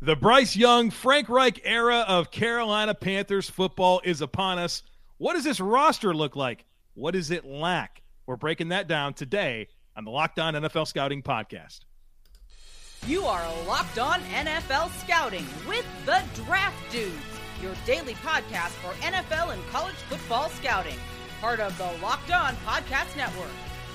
The Bryce Young, Frank Reich era of Carolina Panthers football is upon us. What does this roster look like? What does it lack? We're breaking that down today on the Locked On NFL Scouting Podcast. You are Locked On NFL Scouting with the Draft Dudes, your daily podcast for NFL and college football scouting. Part of the Locked On Podcast Network.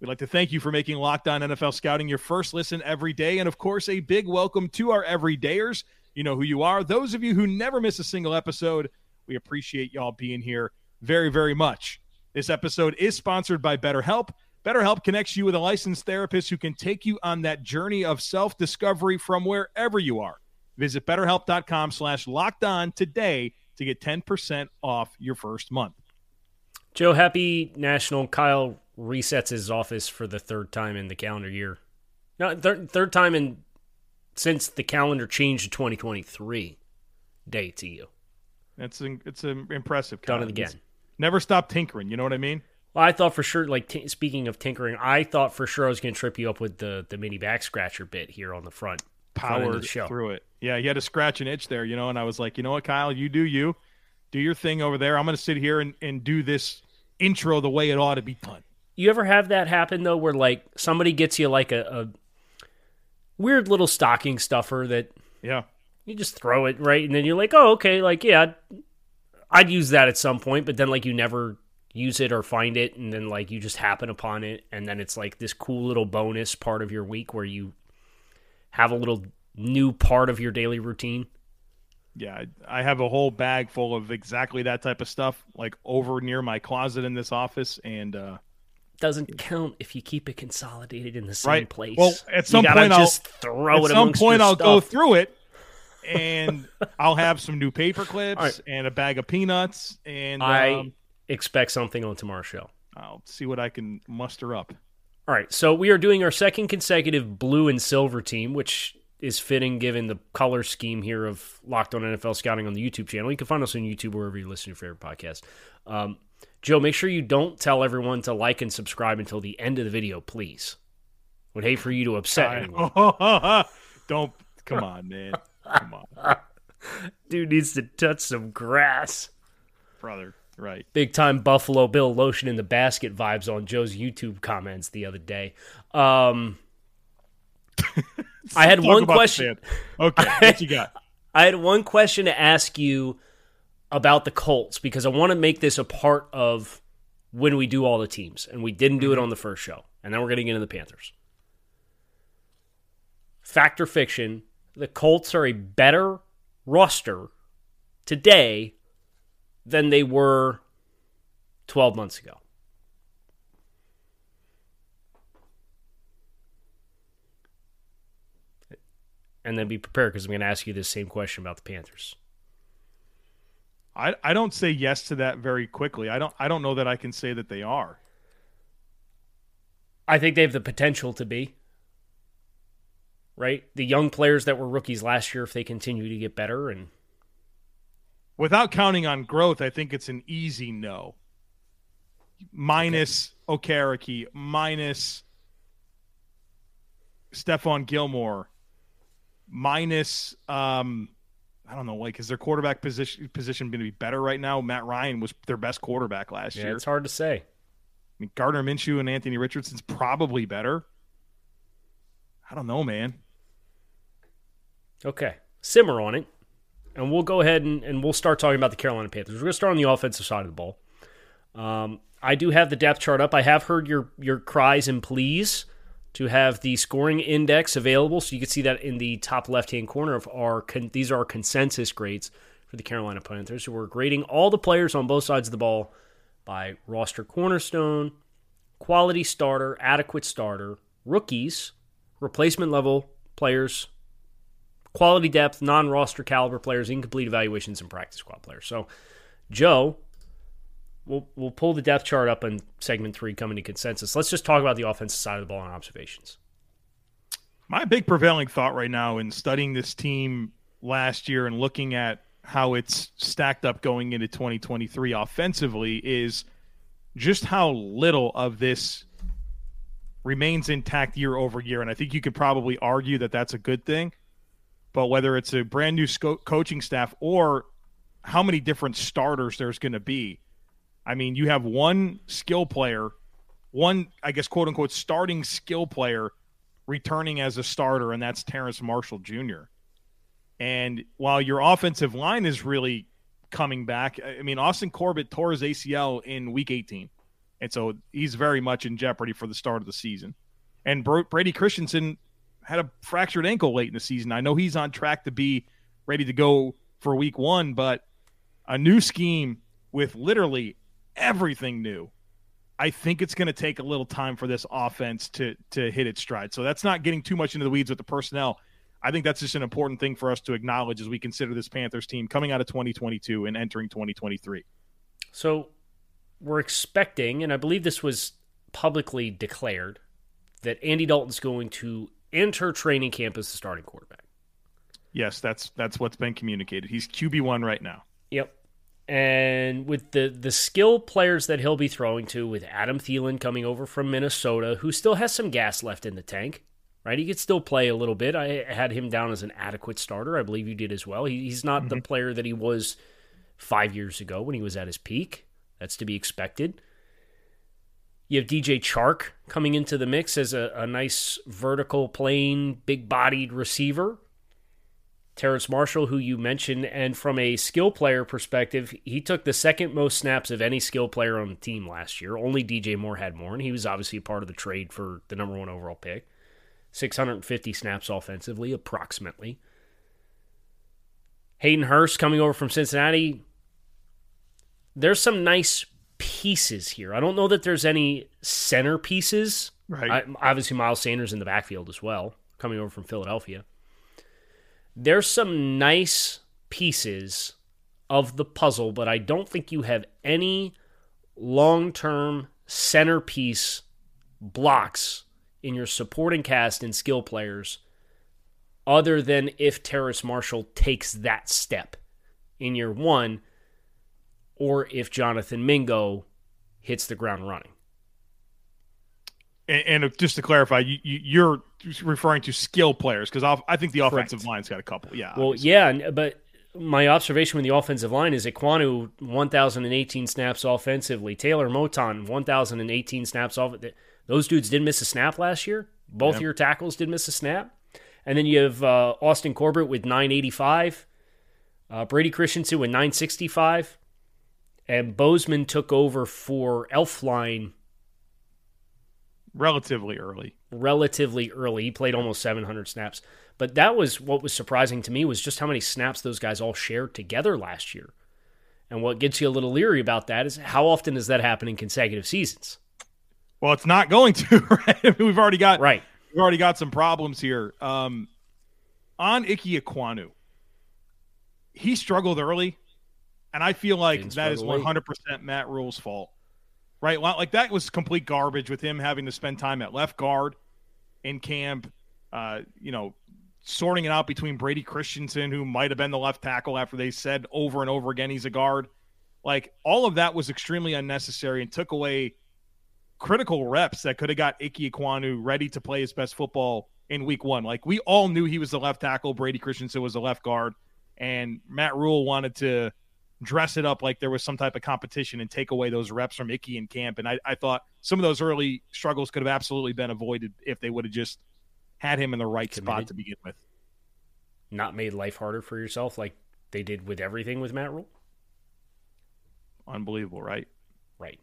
We'd like to thank you for making Locked On NFL Scouting your first listen every day. And of course, a big welcome to our everydayers. You know who you are. Those of you who never miss a single episode, we appreciate y'all being here very, very much. This episode is sponsored by BetterHelp. BetterHelp connects you with a licensed therapist who can take you on that journey of self-discovery from wherever you are. Visit betterhelp.com slash locked on today to get 10% off your first month. Joe, happy National Kyle resets his office for the third time in the calendar year. No, third, third time in since the calendar changed to 2023 day to you. It's an, it's an impressive. Done it again. never stop tinkering. You know what I mean? Well, I thought for sure. Like t- speaking of tinkering, I thought for sure I was going to trip you up with the the mini back scratcher bit here on the front. Powered through it. Yeah, he had to scratch an itch there, you know. And I was like, you know what, Kyle, you do you, do your thing over there. I'm going to sit here and, and do this intro the way it ought to be done. You ever have that happen though, where like somebody gets you like a, a weird little stocking stuffer that yeah. you just throw it right? And then you're like oh okay like yeah I'd, I'd use that at some point but then like you never use it or find it and then like you just happen upon it and then it's like this cool little bonus part of your week where you have a little new part of your daily routine? Yeah i have a whole bag full of exactly that type of stuff like over near my closet in this office and uh doesn't count if you keep it consolidated in the same right. place. Well, at some point, I'll throw it. at some point I'll stuff. go through it, and I'll have some new paper clips right. and a bag of peanuts. And I um, expect something on tomorrow's show. I'll see what I can muster up. All right, so we are doing our second consecutive blue and silver team, which is fitting given the color scheme here of Locked On NFL Scouting on the YouTube channel. You can find us on YouTube wherever you listen to your favorite podcast. Um, Joe, make sure you don't tell everyone to like and subscribe until the end of the video, please. Would hate for you to upset anyone. don't come on, man. Come on. Dude needs to touch some grass. Brother, right. Big time Buffalo Bill lotion in the basket vibes on Joe's YouTube comments the other day. Um I had one question. Okay, what you got? I had one question to ask you about the Colts because I want to make this a part of when we do all the teams, and we didn't do mm-hmm. it on the first show, and then we're going to get into the Panthers. Fact or fiction? The Colts are a better roster today than they were 12 months ago. And then be prepared because I'm going to ask you this same question about the Panthers. I I don't say yes to that very quickly. I don't I don't know that I can say that they are. I think they have the potential to be. Right? The young players that were rookies last year if they continue to get better and without counting on growth, I think it's an easy no. Minus okay. Okereke, minus Stephon Gilmore, minus um I don't know, like is their quarterback position position going to be better right now? Matt Ryan was their best quarterback last yeah, year. It's hard to say. I mean, Gardner Minshew and Anthony Richardson's probably better. I don't know, man. Okay, simmer on it, and we'll go ahead and, and we'll start talking about the Carolina Panthers. We're going to start on the offensive side of the ball. Um, I do have the depth chart up. I have heard your your cries and pleas to have the scoring index available. So you can see that in the top left hand corner of our, con- these are our consensus grades for the Carolina Panthers. So we're grading all the players on both sides of the ball by roster cornerstone, quality starter, adequate starter, rookies, replacement level players, quality depth, non roster caliber players, incomplete evaluations, and practice squad players. So, Joe, we'll, we'll pull the depth chart up in segment three, coming to consensus. Let's just talk about the offensive side of the ball and observations. My big prevailing thought right now in studying this team last year and looking at how it's stacked up going into 2023 offensively is just how little of this remains intact year over year. And I think you could probably argue that that's a good thing. But whether it's a brand new sco- coaching staff or how many different starters there's going to be, I mean, you have one skill player, one, I guess, quote unquote, starting skill player returning as a starter, and that's Terrace Marshall Jr. And while your offensive line is really coming back, I mean, Austin Corbett tore his ACL in week 18. And so he's very much in jeopardy for the start of the season. And Brady Christensen had a fractured ankle late in the season. I know he's on track to be ready to go for week one, but a new scheme with literally everything new. I think it's going to take a little time for this offense to to hit its stride. So that's not getting too much into the weeds with the personnel. I think that's just an important thing for us to acknowledge as we consider this Panthers team coming out of 2022 and entering 2023. So we're expecting, and I believe this was publicly declared, that Andy Dalton's going to enter training camp as the starting quarterback. Yes, that's that's what's been communicated. He's QB one right now. Yep. And with the the skill players that he'll be throwing to, with Adam Thielen coming over from Minnesota, who still has some gas left in the tank, right? He could still play a little bit. I had him down as an adequate starter. I believe you did as well. He, he's not mm-hmm. the player that he was five years ago when he was at his peak. That's to be expected. You have DJ Chark coming into the mix as a, a nice vertical playing, big bodied receiver. Terrace Marshall, who you mentioned, and from a skill player perspective, he took the second most snaps of any skill player on the team last year. Only DJ Moore had more, and he was obviously a part of the trade for the number one overall pick. 650 snaps offensively, approximately. Hayden Hurst coming over from Cincinnati. There's some nice pieces here. I don't know that there's any center pieces. Right. I, obviously, Miles Sanders in the backfield as well, coming over from Philadelphia. There's some nice pieces of the puzzle, but I don't think you have any long term centerpiece blocks in your supporting cast and skill players other than if Terrace Marshall takes that step in year one or if Jonathan Mingo hits the ground running. And, and just to clarify, you, you, are referring to skill players because I think the offensive Correct. line's got a couple. Yeah. Well, obviously. yeah, but my observation with the offensive line is Ekwonu 1,018 snaps offensively. Taylor Moton 1,018 snaps off. Those dudes didn't miss a snap last year. Both yeah. your tackles did miss a snap. And then you have uh, Austin Corbett with 985, uh, Brady Christensen with 965, and Bozeman took over for Elflein relatively early. Relatively early. He played almost 700 snaps. But that was what was surprising to me was just how many snaps those guys all shared together last year. And what gets you a little leery about that is how often does that happen in consecutive seasons? Well, it's not going to, right? we've already got right. We've already got some problems here. Um, on Ike Ekwonu, he struggled early. And I feel like that is 100% Matt Rhule's fault. Right? Like that was complete garbage with him having to spend time at left guard in camp, uh, you know, sorting it out between Brady Christensen, who might have been the left tackle after they said over and over again he's a guard. Like all of that was extremely unnecessary and took away critical reps that could have got Ike Ekwonu ready to play his best football in week one. Like we all knew he was the left tackle, Brady Christensen was the left guard, and Matt Rhule wanted to dress it up like there was some type of competition and take away those reps from Ickey and camp. And I, I thought some of those early struggles could have absolutely been avoided if they would have just had him in the right Committed. spot to begin with. Not made life harder for yourself like they did with everything with Matt Rhule. Unbelievable, right? Right.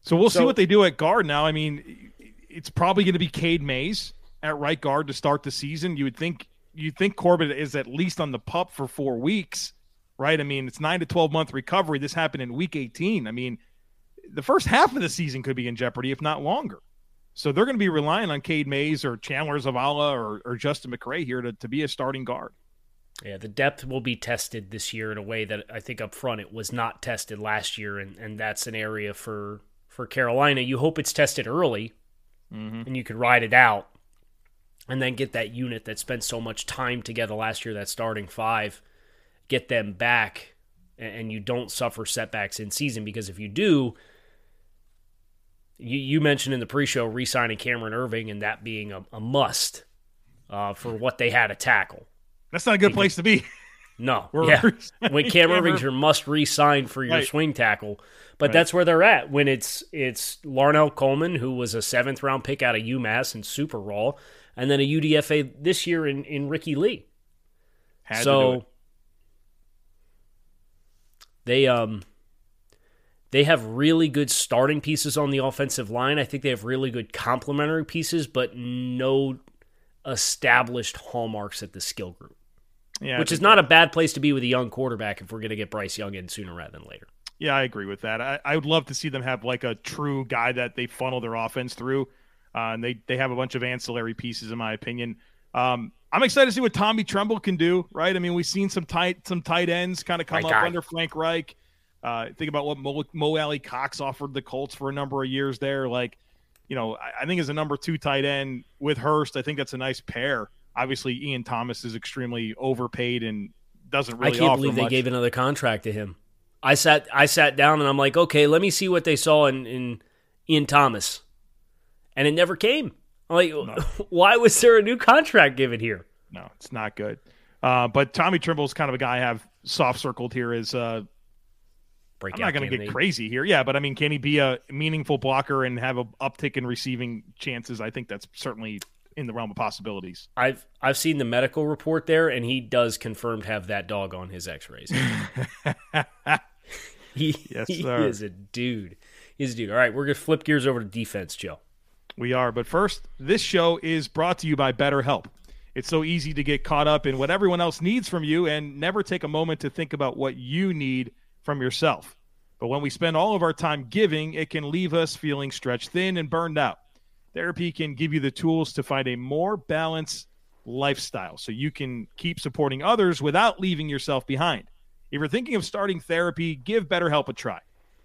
So we'll so, see what they do at guard now. I mean, it's probably going to be Cade Mays at right guard to start the season. You would think you think Corbett is at least on the pup for four weeks right? I mean, it's nine to 12 month recovery. This happened in week 18. I mean, the first half of the season could be in jeopardy, if not longer. So they're going to be relying on Cade Mays or Chandler Zavala or, or Justin McCray here to, to be a starting guard. Yeah, the depth will be tested this year in a way that I think up front it was not tested last year, and, and that's an area for for Carolina. You hope it's tested early, mm-hmm. and you could ride it out, and then get that unit that spent so much time together last year, that starting five, get them back, and, you don't suffer setbacks in season because if you do, you, you mentioned in the pre-show re-signing Cameron Erving and that being a, a must uh, for what they had to tackle. That's not a good place to be. No, yeah. when Cam Erving's your must re-sign for your right. swing tackle, but right. that's where they're at. When it's it's Larnell Coleman, who was a seventh round pick out of UMass and super raw, and then a UDFA this year in in Ricky Lee. Had so they um they have really good starting pieces on the offensive line. I think they have really good complementary pieces, but no established hallmarks at the skill group. Yeah, which is not a bad place to be with a young quarterback if we're going to get Bryce Young in sooner rather than later. Yeah, I agree with that. I, I would love to see them have like a true guy that they funnel their offense through, uh, and they they have a bunch of ancillary pieces, in my opinion. Um, I'm excited to see what Tommy Tremble can do. Right? I mean, we've seen some tight some tight ends kind of come My up guy. under Frank Reich. Uh, think about what Mo, Mo Alie-Cox offered the Colts for a number of years there. Like, you know, I, I think as a number two tight end with Hurst, I think that's a nice pair obviously Ian Thomas is extremely overpaid and doesn't really. I can't believe much. they gave another contract to him. I sat I sat down and I'm like, okay, let me see what they saw in, in Ian Thomas, and it never came. Like, no. why was there a new contract given here? No, it's not good. Uh, but Tommy Tremble is kind of a guy I have soft circled here is uh, I'm not going to get crazy here. Yeah, but I mean, can he be a meaningful blocker and have a uptick in receiving chances? I think that's certainly in the realm of possibilities. I've I've seen the medical report there, and he does confirmed have that dog on his X-rays. he, yes, he is a dude. He's a dude. All right, we're gonna flip gears over to defense, Joe. We are, but first, this show is brought to you by BetterHelp. It's so easy to get caught up in what everyone else needs from you and never take a moment to think about what you need from yourself. But when we spend all of our time giving, it can leave us feeling stretched thin and burned out. Therapy can give you the tools to find a more balanced lifestyle so you can keep supporting others without leaving yourself behind. If you're thinking of starting therapy, give BetterHelp a try.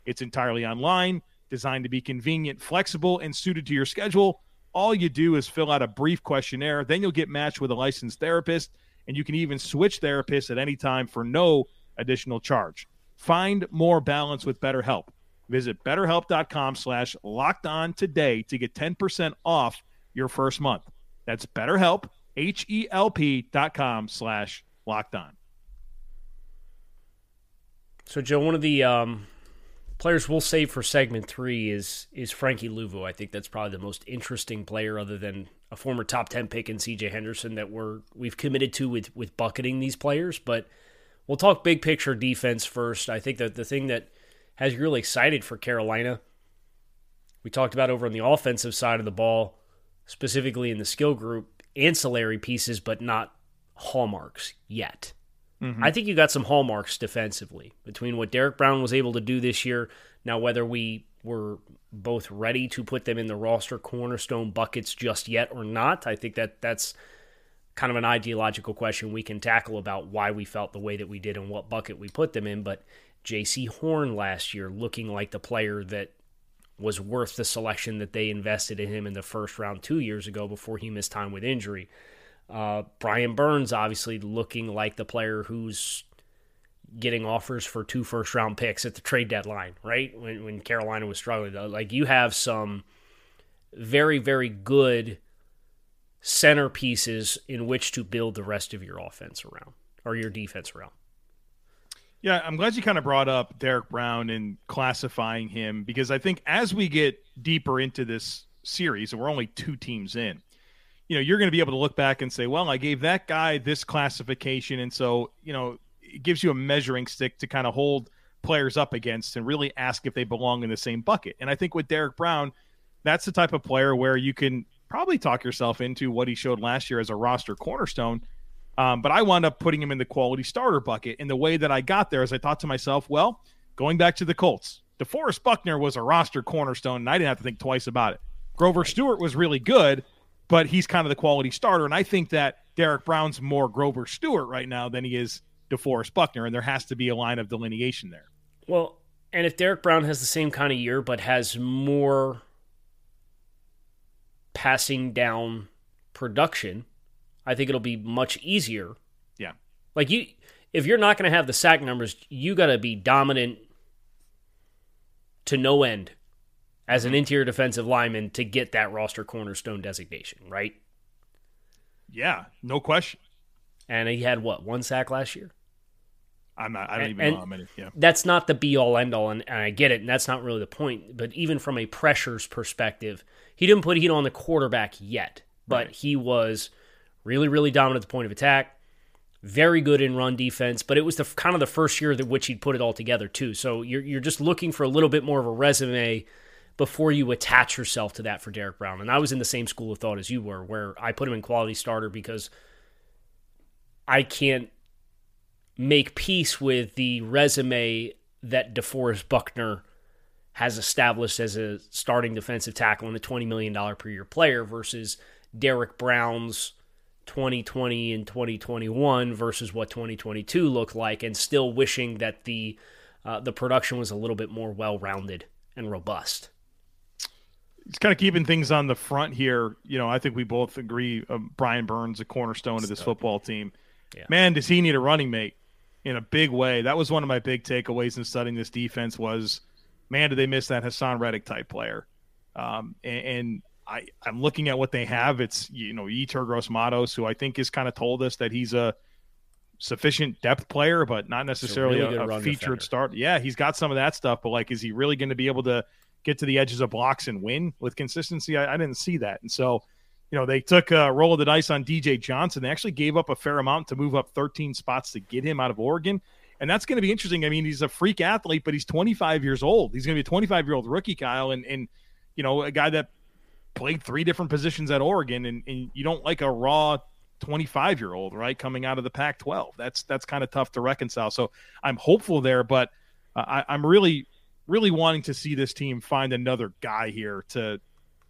It's entirely online, designed to be convenient, flexible, and suited to your schedule. All you do is fill out a brief questionnaire, then you'll get matched with a licensed therapist, and you can even switch therapists at any time for no additional charge. Find more balance with BetterHelp. Visit betterhelp.com slash locked on today to get 10% off your first month. That's betterhelp, H-E-L-P dot com slash locked on. So, Joe, one of the um, players we'll save for segment three is is Frankie Luvu. I think that's probably the most interesting player other than a former top 10 pick in CJ Henderson that we're, we've committed to with, with bucketing these players. But we'll talk big picture defense first. I think that the thing that – has really excited for Carolina. We talked about over on the offensive side of the ball, specifically in the skill group, ancillary pieces, but not hallmarks yet. Mm-hmm. I think you got some hallmarks defensively between what Derrick Brown was able to do this year. Now, whether we were both ready to put them in the roster cornerstone buckets just yet or not, I think that that's kind of an ideological question we can tackle about why we felt the way that we did and what bucket we put them in. But Jaycee Horn last year looking like the player that was worth the selection that they invested in him in the first round two years ago before he missed time with injury. Uh, Brian Burns obviously looking like the player who's getting offers for two first round picks at the trade deadline, right? When, when Carolina was struggling. Like you have some very, very good centerpieces in which to build the rest of your offense around or your defense around. Yeah, I'm glad you kind of brought up Derrick Brown and classifying him because I think as we get deeper into this series, and we're only two teams in, you know, you're going to be able to look back and say, well, I gave that guy this classification. And so, you know, it gives you a measuring stick to kind of hold players up against and really ask if they belong in the same bucket. And I think with Derrick Brown, that's the type of player where you can probably talk yourself into what he showed last year as a roster cornerstone um, but I wound up putting him in the quality starter bucket. And the way that I got there is I thought to myself, well, going back to the Colts, DeForest Buckner was a roster cornerstone, and I didn't have to think twice about it. Grover Stewart was really good, but he's kind of the quality starter. And I think that Derrick Brown's more Grover Stewart right now than he is DeForest Buckner, and there has to be a line of delineation there. Well, and if Derrick Brown has the same kind of year but has more passing down production, I think it'll be much easier. Yeah. Like you if you're not going to have the sack numbers, you got to be dominant to no end as an interior defensive lineman to get that roster cornerstone designation, right? Yeah, no question. And he had what, one sack last year? I'm not. I don't And- even know how many. Yeah. That's not the be all end all, and, and I get it, and that's not really the point. But even from a pressures perspective, he didn't put heat on the quarterback yet, but Right. he was really, really dominant at the point of attack. Very good in run defense, but it was the kind of the first year that which he'd put it all together too. So you're you're just looking for a little bit more of a resume before you attach yourself to that for Derrick Brown. And I was in the same school of thought as you were, where I put him in quality starter because I can't make peace with the resume that DeForest Buckner has established as a starting defensive tackle and a $20 million per year player versus Derrick Brown's 2020 and 2021 versus what 2022 looked like, and still wishing that the uh, the production was a little bit more well rounded and robust. He's kind of keeping things on the front here. You know, I think we both agree. Um, Brian Burns, a cornerstone of this football team. Yeah. Man, does he need a running mate in a big way? That was one of my big takeaways in studying this defense. Was man, did they miss that Haason Reddick type player? Um, and, and I, I'm looking at what they have. It's you know Gross Matos, who I think has kind of told us that he's a sufficient depth player, but not necessarily really a, a featured defender. start. Yeah, he's got some of that stuff, but like, is he really going to be able to get to the edges of blocks and win with consistency? I, I didn't see that, and so you know they took a roll of the dice on DJ Johnson. They actually gave up a fair amount to move up 13 spots to get him out of Oregon. And that's going to be interesting. I mean, he's a freak athlete, but he's 25 years old. He's going to be a 25 year old rookie, Kyle, and and you know a guy that played three different positions at Oregon, and, and you don't like a raw 25 year old, right, coming out of the Pac 12. That's that's kind of tough to reconcile. So I'm hopeful there, but uh, I, I'm really, really wanting to see this team find another guy here to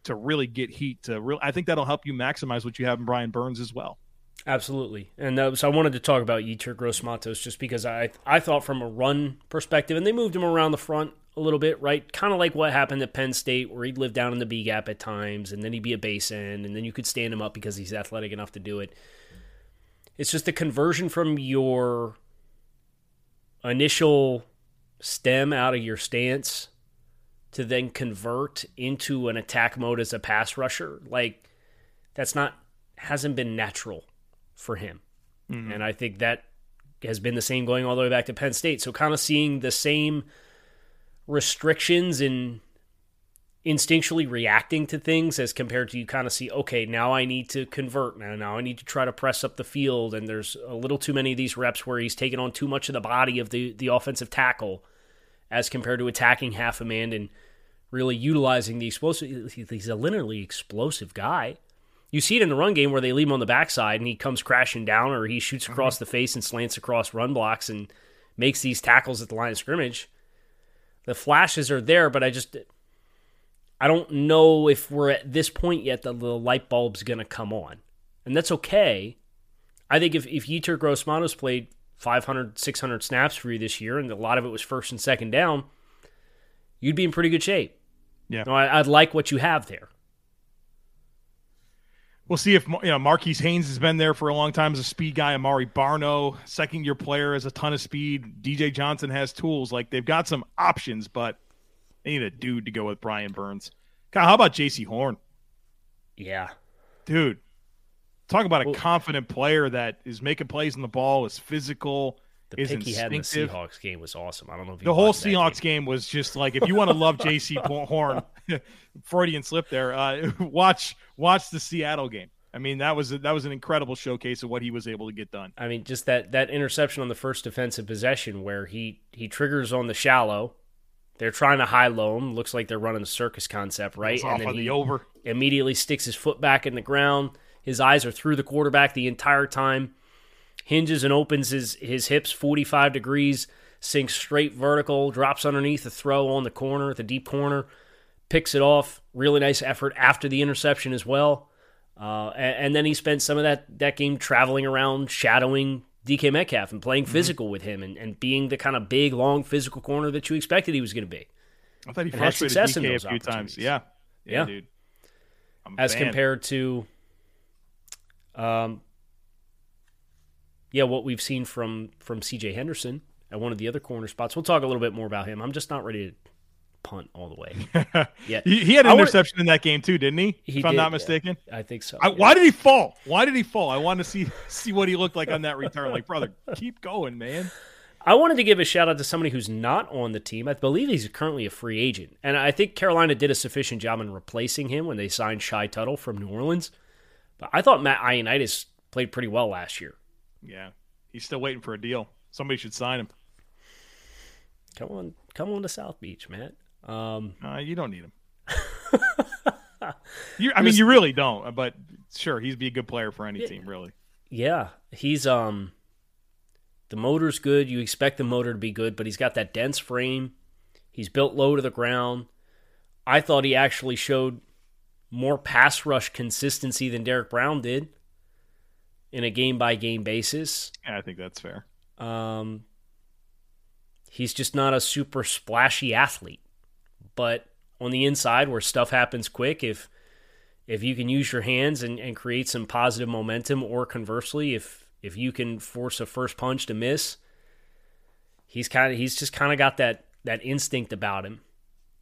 to really get heat. To real, I think that'll help you maximize what you have in Brian Burns as well. Absolutely, and uh, so I wanted to talk about Yetur Gross Matos just because I I thought from a run perspective, and they moved him around the front a little bit, right? Kind of like what happened at Penn State, where he'd live down in the B gap at times, and then he'd be a base end, and then you could stand him up because he's athletic enough to do it. It's just the conversion from your initial stem out of your stance to then convert into an attack mode as a pass rusher. Like that's not hasn't been natural for him. Mm-hmm. And I think that has been the same going all the way back to Penn State. So kind of seeing the same restrictions and instinctually reacting to things as compared to you kind of see, okay, now I need to convert. Now, now I need to try to press up the field. And there's a little too many of these reps where he's taking on too much of the body of the, the offensive tackle as compared to attacking half a man and really utilizing the explosive. He's a linearly explosive guy. You see it in the run game where they leave him on the backside and he comes crashing down or he shoots mm-hmm. across the face and slants across run blocks and makes these tackles at the line of scrimmage. The flashes are there, but I just I don't know if we're at this point yet that the light bulb's going to come on. And that's okay. I think if, if Yetur Gross Matos played 500, 600 snaps for you this year and a lot of it was first and second down, you'd be in pretty good shape. Yeah. No, I, I'd like what you have there. We'll see if you know Marquis Haynes has been there for a long time as a speed guy. Amari Barno, second year player, has a ton of speed. DJ Johnson has tools. Like they've got some options, but they need a dude to go with Brian Burns. Kyle, how about Jaycee Horn, Yeah. dude? Talk about a Well- confident player that is making plays on the ball, is physical, The pick he had in the. Seahawks game was awesome. I don't know if you The whole Seahawks game. game was just like if you want to love Jaycee Horn, Freudian slip there. Uh, watch watch the Seattle game. I mean that was that was an incredible showcase of what he was able to get done. I mean, just that that interception on the first defensive possession where he he triggers on the shallow. They're trying to high low him. Looks like they're running the circus concept, right? Off on he the over. immediately sticks his foot back in the ground. His eyes are through the quarterback the entire time. Hinges and opens his his hips 45 degrees, sinks straight vertical, drops underneath the throw on the corner, the deep corner. picks it off. Really nice effort after the interception as well. Uh, and, and, then he spent some of that, that game traveling around, shadowing DK Metcalf and playing mm-hmm. physical with him and, and being the kind of big, long, physical corner that you expected he was going to be. I thought he and frustrated DK a few times. Yeah. yeah. yeah. dude. As compared to, um, yeah, what we've seen from from CJ Henderson at one of the other corner spots. We'll talk a little bit more about him. I'm just not ready to punt all the way. Yeah, he, he, had an interception in that game too, didn't he? he if I'm not mistaken, yeah, I think so. I, yeah. Why did he fall? Why did he fall? I wanted to see see what he looked like on that return. Like, brother, keep going, man. I wanted to give a shout out to somebody who's not on the team. I believe he's currently a free agent, and I think Carolina did a sufficient job in replacing him when they signed Shy Tuttle from New Orleans. But I thought Matt Ioannidis played pretty well last year. Yeah, he's still waiting for a deal. Somebody should sign him. Come on, come on to South Beach, Matt. Um, uh, you don't need him. you, I mean, you really don't. But sure, he'd be a good player for any yeah, team, really. Yeah, he's um, the motor's good. You expect the motor to be good, but he's got that dense frame. He's built low to the ground. I thought he actually showed more pass rush consistency than Derrick Brown did in a game by game basis. Yeah, I think that's fair. Um, he's just not a super splashy athlete. But on the inside, where stuff happens quick, if if you can use your hands and, and create some positive momentum, or conversely, if if you can force a first punch to miss, he's kind of he's just kind of got that that instinct about him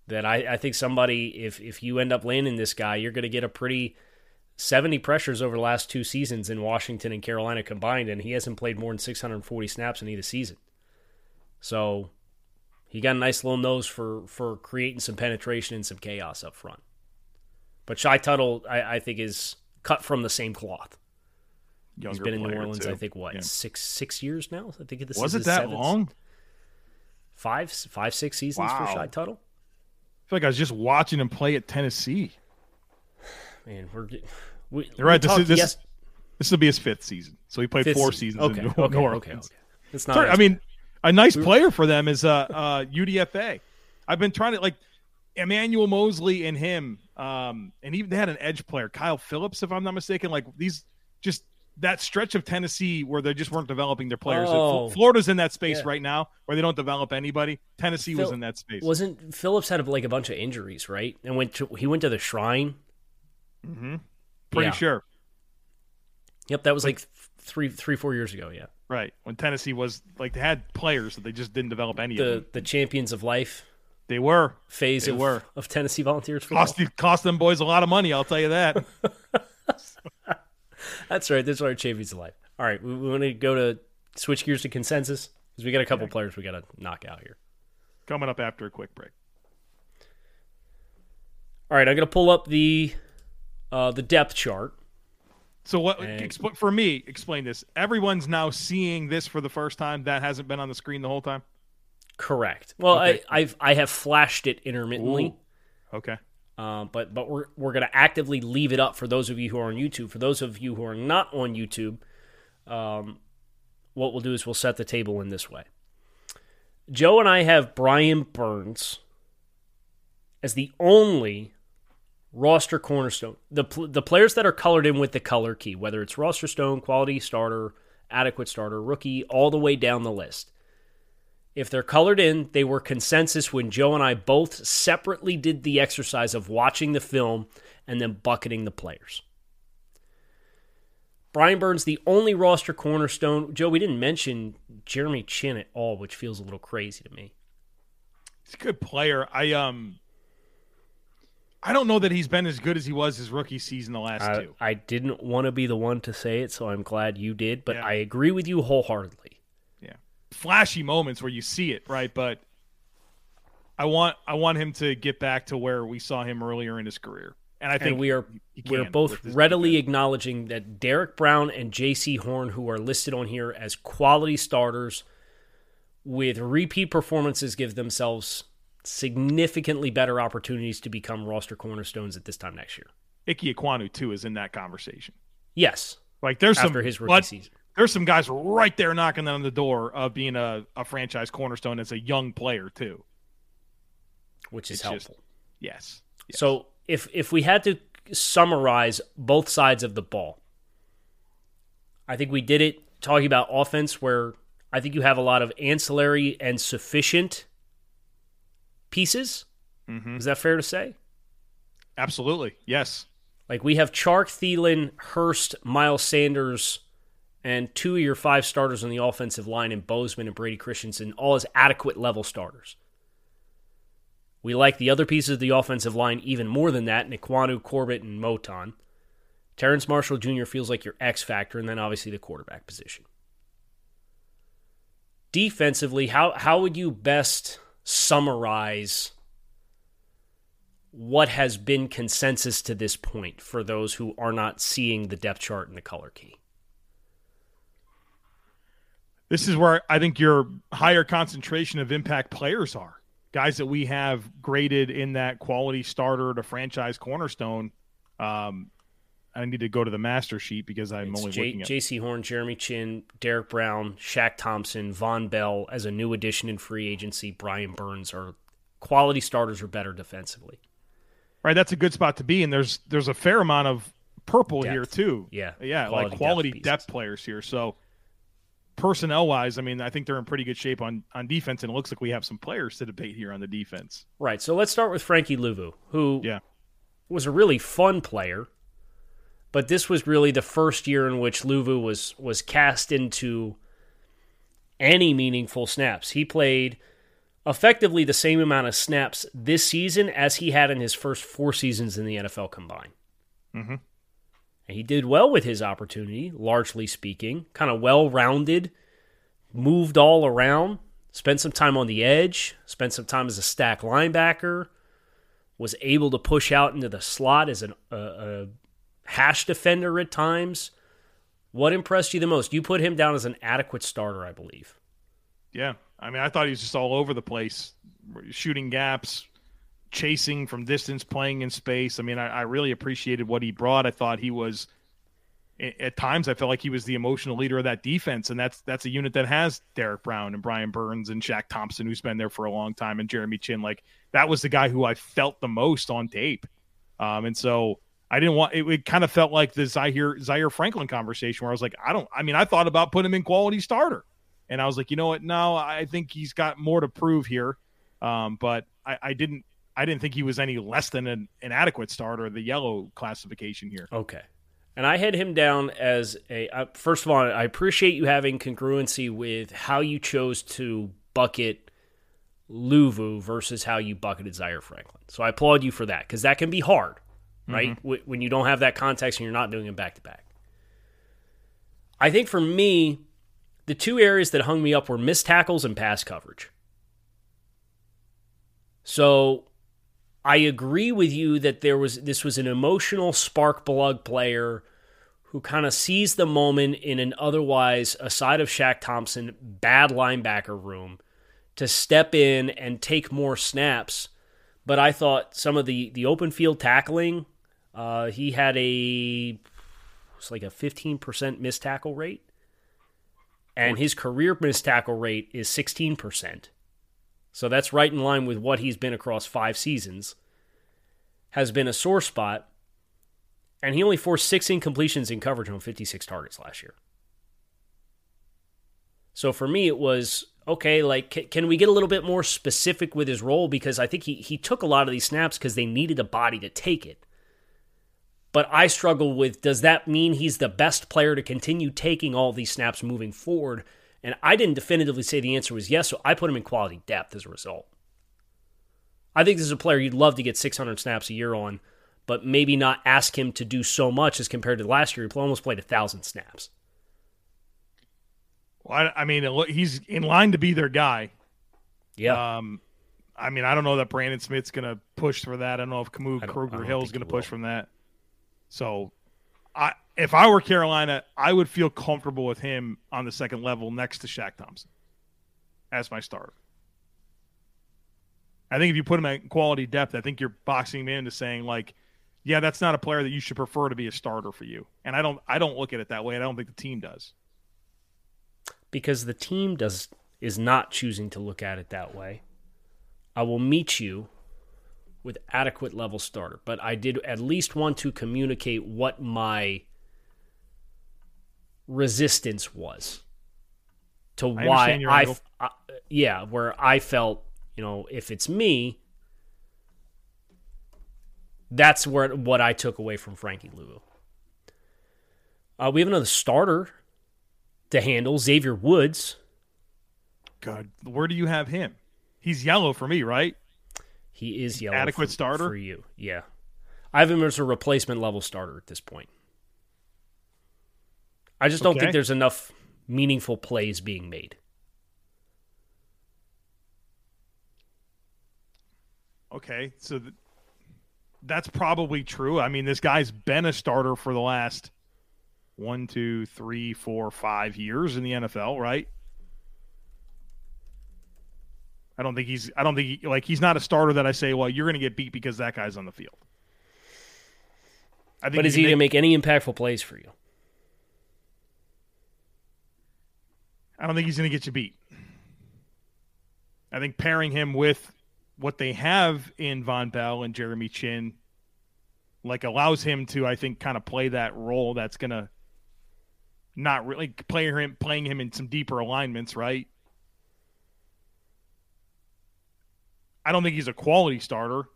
that I, I think somebody if if you end up landing this guy, you're going to get a pretty 70 pressures over the last two seasons in Washington and Carolina combined, and he hasn't played more than 640 snaps in either season. So he got a nice little nose for for creating some penetration and some chaos up front. But Shy Tuttle, I, I think, is cut from the same cloth. Younger He's been in New Orleans, too. I think, what yeah. six six years now. I think this was it that seventh, long. Five five six seasons wow. for Shy Tuttle. I feel like I was just watching him play at Tennessee. Man, we're we, You're right. This is this, yes. this will be his fifth season. So he played fifth four seasons okay, in New, okay, New Orleans. Okay, okay. It's not. Sorry, I mean, a nice player for them is uh, uh, UDFA. I've been trying to like Emmanuel Moseley and him, um, and even they had an edge player, Kyle Phillips, if I'm not mistaken. Like these, just that stretch of Tennessee where they just weren't developing their players. Oh, Florida's in that space yeah. right now where they don't develop anybody. Tennessee Phil, was in that space. Wasn't Phillips had like a bunch of injuries, right? And went to he went to the Shrine. Mm-hmm. Pretty yeah. sure. Yep, that was like three, three, four years ago. Yeah, right. When Tennessee was like they had players that they just didn't develop any the, of them. The champions of life. They were phase they of, were. of Tennessee Volunteers football. Cost, cost them boys a lot of money. I'll tell you that. That's right. That's our champions of life. All right, we, we want to go to switch gears to consensus because we got a couple yeah. players we got to knock out here. Coming up after a quick break. All right, I'm going to pull up the uh, the depth chart. So what and, for me? Explain this. Everyone's now seeing this for the first time. That hasn't been on the screen the whole time. Correct. Well, okay. I, I've I have flashed it intermittently. Ooh. Okay. Um, but but we're we're going to actively leave it up for those of you who are on YouTube. For those of you who are not on YouTube, um, what we'll do is we'll set the table in this way. Joe and I have Brian Burns as the only roster cornerstone. The the players that are colored in with the color key, whether it's roster stone, quality starter, adequate starter, rookie, all the way down the list. If they're colored in, they were consensus when Joe and I both separately did the exercise of watching the film and then bucketing the players. Brian Burns, the only roster cornerstone. Joe, we didn't mention Jeremy Chinn at all, which feels a little crazy to me. He's a good player. I um I don't know that he's been as good as he was his rookie season the last I, two. I didn't want to be the one to say it, so I'm glad you did, but yeah. I agree with you wholeheartedly. Yeah. Flashy moments where you see it, right? But I want I want him to get back to where we saw him earlier in his career. And I think and we are we're both readily defense. acknowledging that Derrick Brown and Jaycee Horn, who are listed on here as quality starters with repeat performances, give themselves significantly better opportunities to become roster cornerstones at this time next year. Ike Ekwonu too is in that conversation. Yes, like there's after some his rookie season. There's some guys right there knocking on the door of being a, a franchise cornerstone as a young player too, which is it's helpful. Just, yes. So if if we had to summarize both sides of the ball, I think we did it talking about offense where I think you have a lot of ancillary and sufficient pieces. Mm-hmm. Is that fair to say? Absolutely. Yes. Like we have Chark, Thielen, Hurst, Miles Sanders, and two of your five starters on the offensive line in Bozeman and Brady Christensen, all as adequate level starters. We like the other pieces of the offensive line even more than that, Ekwonu, Corbett, and Moton. Terrace Marshall Jr. feels like your X factor, and then obviously the quarterback position. Defensively, how how would you best summarize what has been consensus to this point for those who are not seeing the depth chart and the color key? This is where I think your higher concentration of impact players are. Guys that we have graded in that quality starter to franchise cornerstone. Um, I need to go to the master sheet because I'm It's only J- looking at Jaycee Horn, Jeremy Chinn, Derrick Brown, Shaq Thompson, Vonn Bell as a new addition in free agency. Brian Burns are quality starters or better defensively. right. That's a good spot to be, and there's there's a fair amount of purple Depth. here too. Yeah, yeah, quality like quality pieces. depth, players here. So personnel wise, I mean, I think they're in pretty good shape on on defense, and it looks like we have some players to debate here on the defense. Right. So let's start with Frankie Luvu, who Yeah, was a really fun player, but this was really the first year in which Luvu was was cast into any meaningful snaps. He played effectively the same amount of snaps this season as he had in his first four seasons in the NFL combined. Mhm. And he did well with his opportunity, largely speaking, kind of well rounded, moved all around, spent some time on the edge, spent some time as a stack linebacker, was able to push out into the slot as an, a hash defender at times. What impressed you the most? You put him down as an adequate starter, I believe. yeah. I mean, I thought he was just all over the place, shooting gaps, chasing from distance, playing in space. I mean, I, I really appreciated what he brought. I thought he was. At times, I felt like he was the emotional leader of that defense, and that's that's a unit that has Derrick Brown and Brian Burns and Shaq Thompson, who's been there for a long time, and Jeremy Chinn. Like that was the guy who I felt the most on tape, um, and so I didn't want. It, it kind of felt like the Zaire Zaire Franklin conversation, where I was like, I don't. I mean, I thought about putting him in quality starter, and I was like, you know what? No, I think he's got more to prove here, um, but I, I didn't. I didn't think he was any less than an, an adequate starter, the yellow classification here. Okay. And I had him down as a. Uh, first of all, I appreciate you having congruency with how you chose to bucket Luvu versus how you bucketed Zaire Franklin. So I applaud you for that because that can be hard, right? Mm-hmm. Wh- When you don't have that context and you're not doing it back to back. I think for me, the two areas that hung me up were missed tackles and pass coverage. So I agree with you that there was this was an emotional spark plug player who kind of sees the moment in an otherwise, aside of Shaq Thompson, bad linebacker room to step in and take more snaps. But I thought some of the the open field tackling, uh, he had a it's like a fifteen percent missed tackle rate, and his career missed tackle rate is sixteen percent. So that's right in line with what he's been across five seasons. Has been a sore spot, and he only forced six incompletions in coverage on 56 targets last year. So for me, it was okay. Like, can, can we get a little bit more specific with his role? Because I think he he took a lot of these snaps because they needed a body to take it. But I struggle with does that mean he's the best player to continue taking all these snaps moving forward? And I didn't definitively say the answer was yes, so I put him in quality depth as a result. I think this is a player you'd love to get 600 snaps a year on, but maybe not ask him to do so much as compared to last year. He almost played a thousand snaps. Well, I, I mean, he's in line to be their guy. Yeah, Um, I mean, I don't know that Brandon Smith's going to push for that. I don't know if Kamu Grugier-Hill is going to will. push from that. So, I if I were Carolina, I would feel comfortable with him on the second level next to Shaq Thompson as my starter. I think if you put him at quality depth, I think you're boxing him into saying like, yeah, that's not a player that you should prefer to be a starter for you. And I don't I don't look at it that way. I don't think the team does. because the team does is not choosing to look at it that way. I will meet you with adequate level starter, but I did at least want to communicate what my resistance was to I why understand your I, angle. Yeah, where I felt, you know, if it's me, that's where what I took away from Frankie Luvu. Uh, we have another starter to handle, Xavier Woods. God, where do you have him? He's yellow for me, right? He is yellow. Adequate for, starter? for you. Yeah, I have him as a replacement level starter at this point. I just don't Okay. think there's enough meaningful plays being made. Okay, so th- that's probably true. I mean, this guy's been a starter for the last one, two, three, four, five years in the NFL, right? I don't think he's. I don't think he, like he's not a starter that I say, well, you're going to get beat because that guy's on the field. I think But is he going to make any impactful plays for you? I don't think he's going to get you beat. I think pairing him with what they have in Vonn Bell and Jeremy Chinn, like allows him to, I think, kind of play that role. That's going to not really play him, playing him in some deeper alignments, right? I don't think he's a quality starter.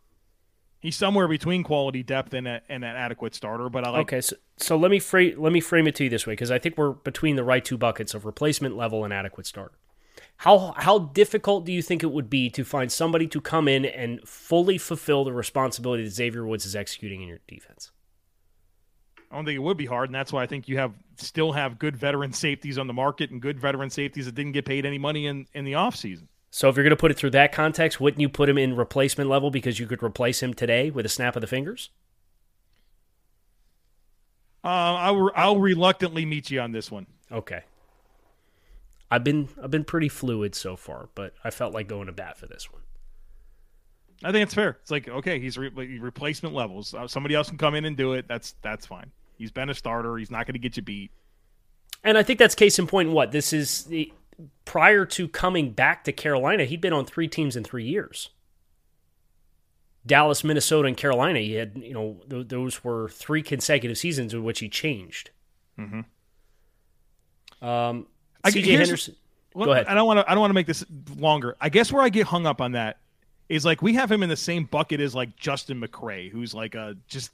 He's somewhere between quality depth and, a, and an adequate starter, but I like okay, so, so let me frame let me frame it to you this way because I think we're between the right two buckets of replacement level and adequate starter. How how difficult do you think it would be to find somebody to come in and fully fulfill the responsibility that Xavier Woods is executing in your defense? I don't think it would be hard, and that's why I think you have still have good veteran safeties on the market and good veteran safeties that didn't get paid any money in, in the offseason. So if you're going to put it through that context, wouldn't you put him in replacement level because you could replace him today with a snap of the fingers? Uh, I'll, I'll reluctantly meet you on this one. Okay. I've been I've been pretty fluid so far, but I felt like going to bat for this one. I think it's fair. It's like okay, he's re- replacement levels. Uh, somebody else can come in and do it. That's that's fine. He's been a starter. He's not going to get you beat. And I think that's case in point. What this is the prior to coming back to Carolina, he'd been on three teams in three years. Dallas, Minnesota, and Carolina. He had you know th- those were three consecutive seasons in which he changed. Mm-hmm. Um, I- CJ Henderson. Well, go ahead. I don't want to. I don't want to make this longer. I guess where I get hung up on that is like we have him in the same bucket as like Justin McCray, who's like a just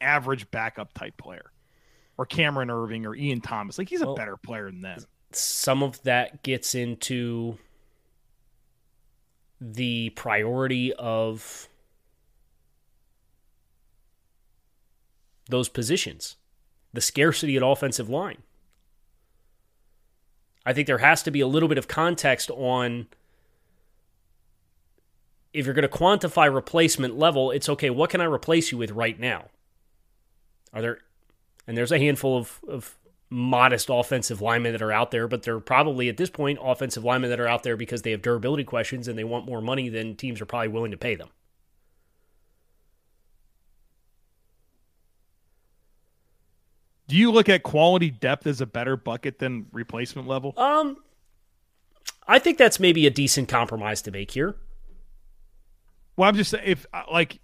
average backup type player, or Cameron Erving or Ian Thomas. Like he's a Well- better player than them. Some of that gets into the priority of those positions, the scarcity at offensive line. I think there has to be a little bit of context on if you're going to quantify replacement level, it's okay, what can I replace you with right now? Are there and there's a handful of, of modest offensive linemen that are out there, but they're probably at this point offensive linemen that are out there because they have durability questions and they want more money than teams are probably willing to pay them. Do you look at quality depth as a better bucket than replacement level? Um, I think that's maybe a decent compromise to make here. Well, I'm just saying, if uh, like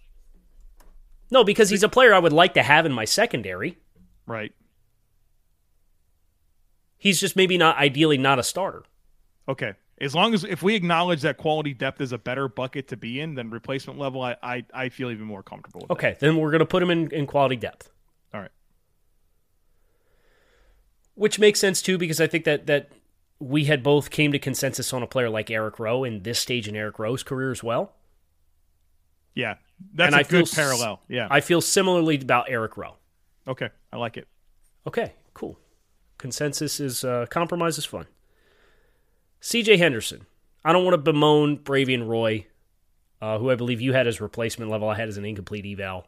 No, because he's a player I would like to have in my secondary. right, He's just maybe not ideally not a starter. okay. As long as if we acknowledge that quality depth is a better bucket to be in than replacement level, I I, I feel even more comfortable. With Okay, then we're going to put him in, in quality depth, all right. which makes sense too because I think that that we had both came to consensus on a player like Eric Rowe in this stage in Eric Rowe's career as well. Yeah, that's And a I good parallel. Yeah. I feel similarly about Eric Rowe. okay, I like it. Okay, cool. Consensus is uh, compromise is fun. C.J. Henderson. I don't want to bemoan Bravvion Roy, uh, who I believe you had as replacement level. I had as an incomplete eval.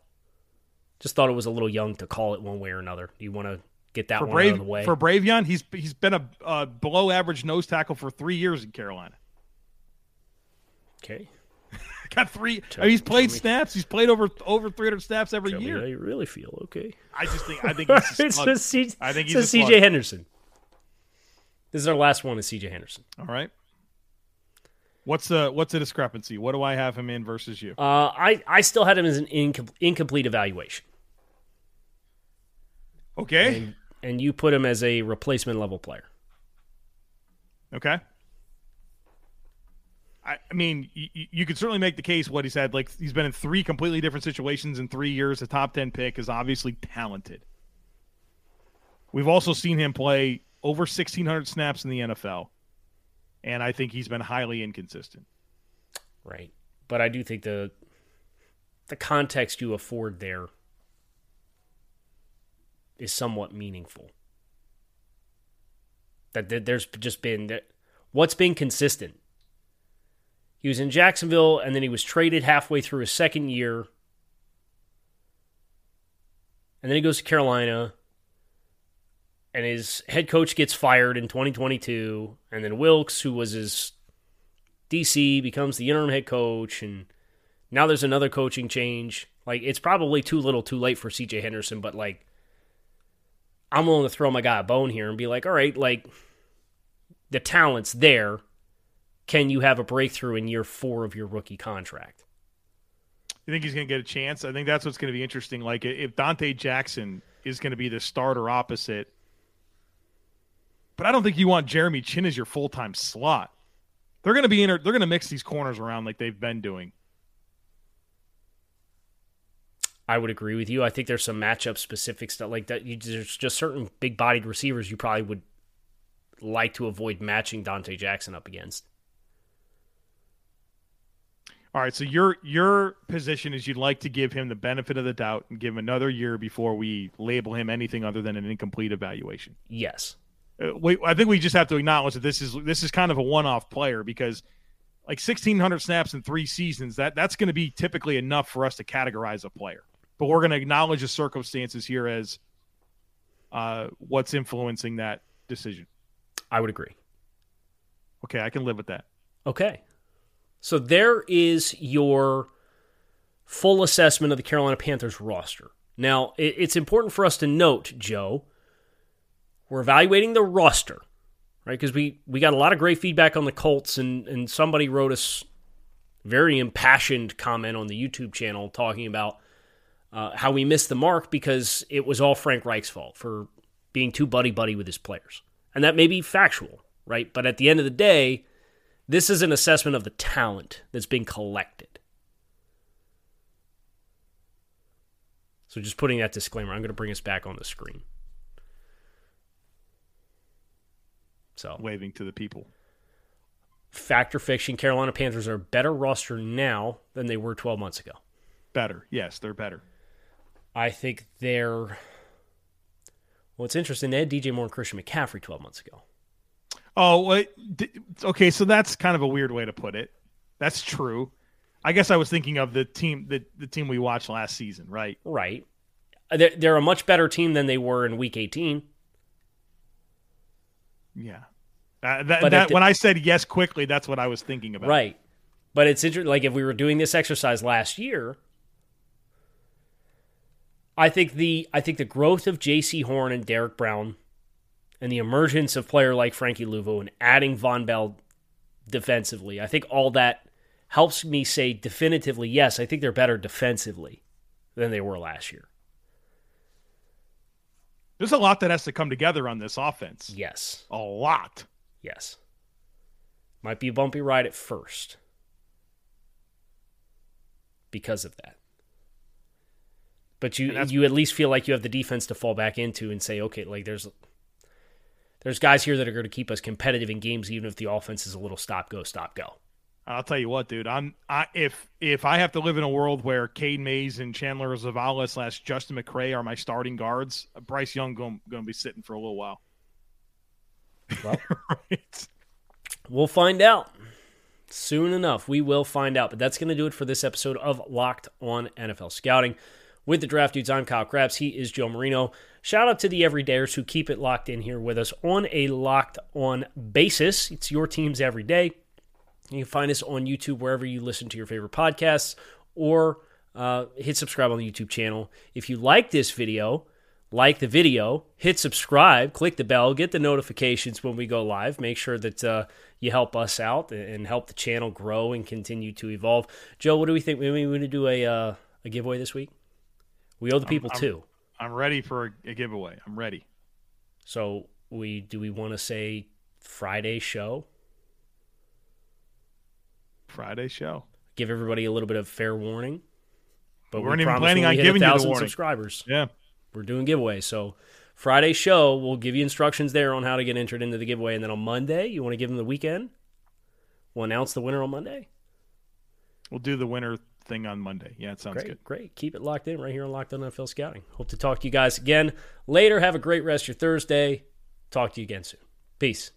Just thought it was a little young to call it one way or another. You want to get that For one Brave out of the way? for Bravvion, he's he's been a uh, below average nose tackle for three years in Carolina. okay. Got three. Tell- I mean, he's played me- snaps. He's played over over 300 snaps every Tell year. how you really feel. Okay. I just think I think he's a It's stud. just C- I think so he's C.J. Henderson. This is our last one. Is C.J. Henderson. All right. What's the what's the discrepancy? What do I have him in versus you? Uh, I I still had him as an incom- incomplete evaluation, Okay. and, and you put him as a replacement level player. Okay. I, mean, you, could certainly make the case what he said. Like he's been in three completely different situations in three years. A top ten pick is obviously talented. We've also seen him play over sixteen hundred snaps in the NFL, and I think he's been highly inconsistent. Right. But I do think the the context you afford there is somewhat meaningful. That, that there's just been that what's been consistent. He was in Jacksonville and then he was traded halfway through his second year. And then he goes to Carolina and his head coach gets fired in 2022 and then Wilks who was his DC becomes the interim head coach, and now there's another coaching change. Like it's probably too little, too late for CJ Henderson, but like I'm willing to throw my guy a bone here and be like, all right, like the talent's there. Can you have a breakthrough in year four of your rookie contract? You think he's going to get a chance? I think that's what's going to be interesting. Like if Donte Jackson is going to be the starter opposite, but I don't think you want Jeremy Chinn as your full time slot. They're going to be in. They're going to mix these corners around like they've been doing. I would agree with you. I think there's some matchup specific stuff like that. You, there's just certain big bodied receivers you probably would like to avoid matching Donte Jackson up against. All right, so your your position is you'd like to give him the benefit of the doubt and give him another year before we label him anything other than an incomplete evaluation. Yes. Uh, we, I think we just have to acknowledge that this is this is kind of a one-off player because like 1600 snaps in 3 seasons that that's going to be typically enough for us to categorize a player. But we're going to acknowledge the circumstances here as uh, what's influencing that decision. I would agree. Okay, I can live with that. Okay. So there is your full assessment of the Carolina Panthers roster. Now, it's important for us to note, Joe, we're evaluating the roster, right? Because we, we got a lot of great feedback on the Colts, and, and somebody wrote us very impassioned comment on the YouTube channel talking about uh, how we missed the mark because it was all Frank Reich's fault for being too buddy buddy with his players. And that may be factual, right? But at the end of the day, this is an assessment of the talent that's being collected. So just putting that disclaimer, I'm going to bring us back on the screen. So waving to the people. Factor fiction, Carolina Panthers are a better roster now than they were 12 months ago. Better. Yes, they're better. I think they're well, it's interesting. They had DJ Moore and Christian McCaffrey 12 months ago. Oh. Okay, so that's kind of a weird way to put it. That's true. I guess I was thinking of the team the, the team we watched last season, right? Right. They're, they're a much better team than they were in week 18. Yeah. Uh, that, that the, when I said yes quickly, that's what I was thinking about. Right. But it's interesting. Like if we were doing this exercise last year, I think the I think the growth of Jaycee Horn and Derrick Brown and the emergence of player like Frankie Luvu and adding Vonn Bell defensively, I think all that helps me say definitively, yes, I think they're better defensively than they were last year. There's a lot that has to come together on this offense. Yes. A lot. Yes. Might be a bumpy ride at first because of that. But you you at least feel like you have the defense to fall back into and say, okay, like there's there's guys here that are going to keep us competitive in games, even if the offense is a little stop go stop go. I'll tell you what, dude. I'm I if if I have to live in a world where Cade Mays and Chandler Zavala slash Justin McCray are my starting guards, Bryce Young going going to be sitting for a little while. Well, right. we'll find out soon enough. We will find out. But that's going to do it for this episode of Locked On NFL Scouting. With the Draft Dudes, I'm Kyle Crabbs. He is Joe Marino. Shout out to the everydayers who keep it locked in here with us on a locked on basis. It's your teams every day. You can find us on YouTube wherever you listen to your favorite podcasts or uh, hit subscribe on the YouTube channel. If you like this video, like the video, hit subscribe, click the bell, get the notifications when we go live. Make sure that uh, you help us out and help the channel grow and continue to evolve. Joe, what do we think? We want to do a uh, a giveaway this week. We owe the people I'm, 2 I'm ready for a, a giveaway. I'm ready. So we do we want to say Friday show? Friday show. Give everybody a little bit of fair warning. But we we weren't even planning on giving you the 1,000 warning. subscribers. Yeah. We're doing giveaways. So Friday show, we'll give you instructions there on how to get entered into the giveaway. And then on Monday, you want to give them the weekend? We'll announce the winner on Monday. We'll do the winner thing on Monday. Yeah, it sounds Great, good. great. Keep it locked in right here on Locked On NFL Scouting. Hope to talk to you guys again later. Have a great rest of your Thursday. Talk to you again soon. Peace.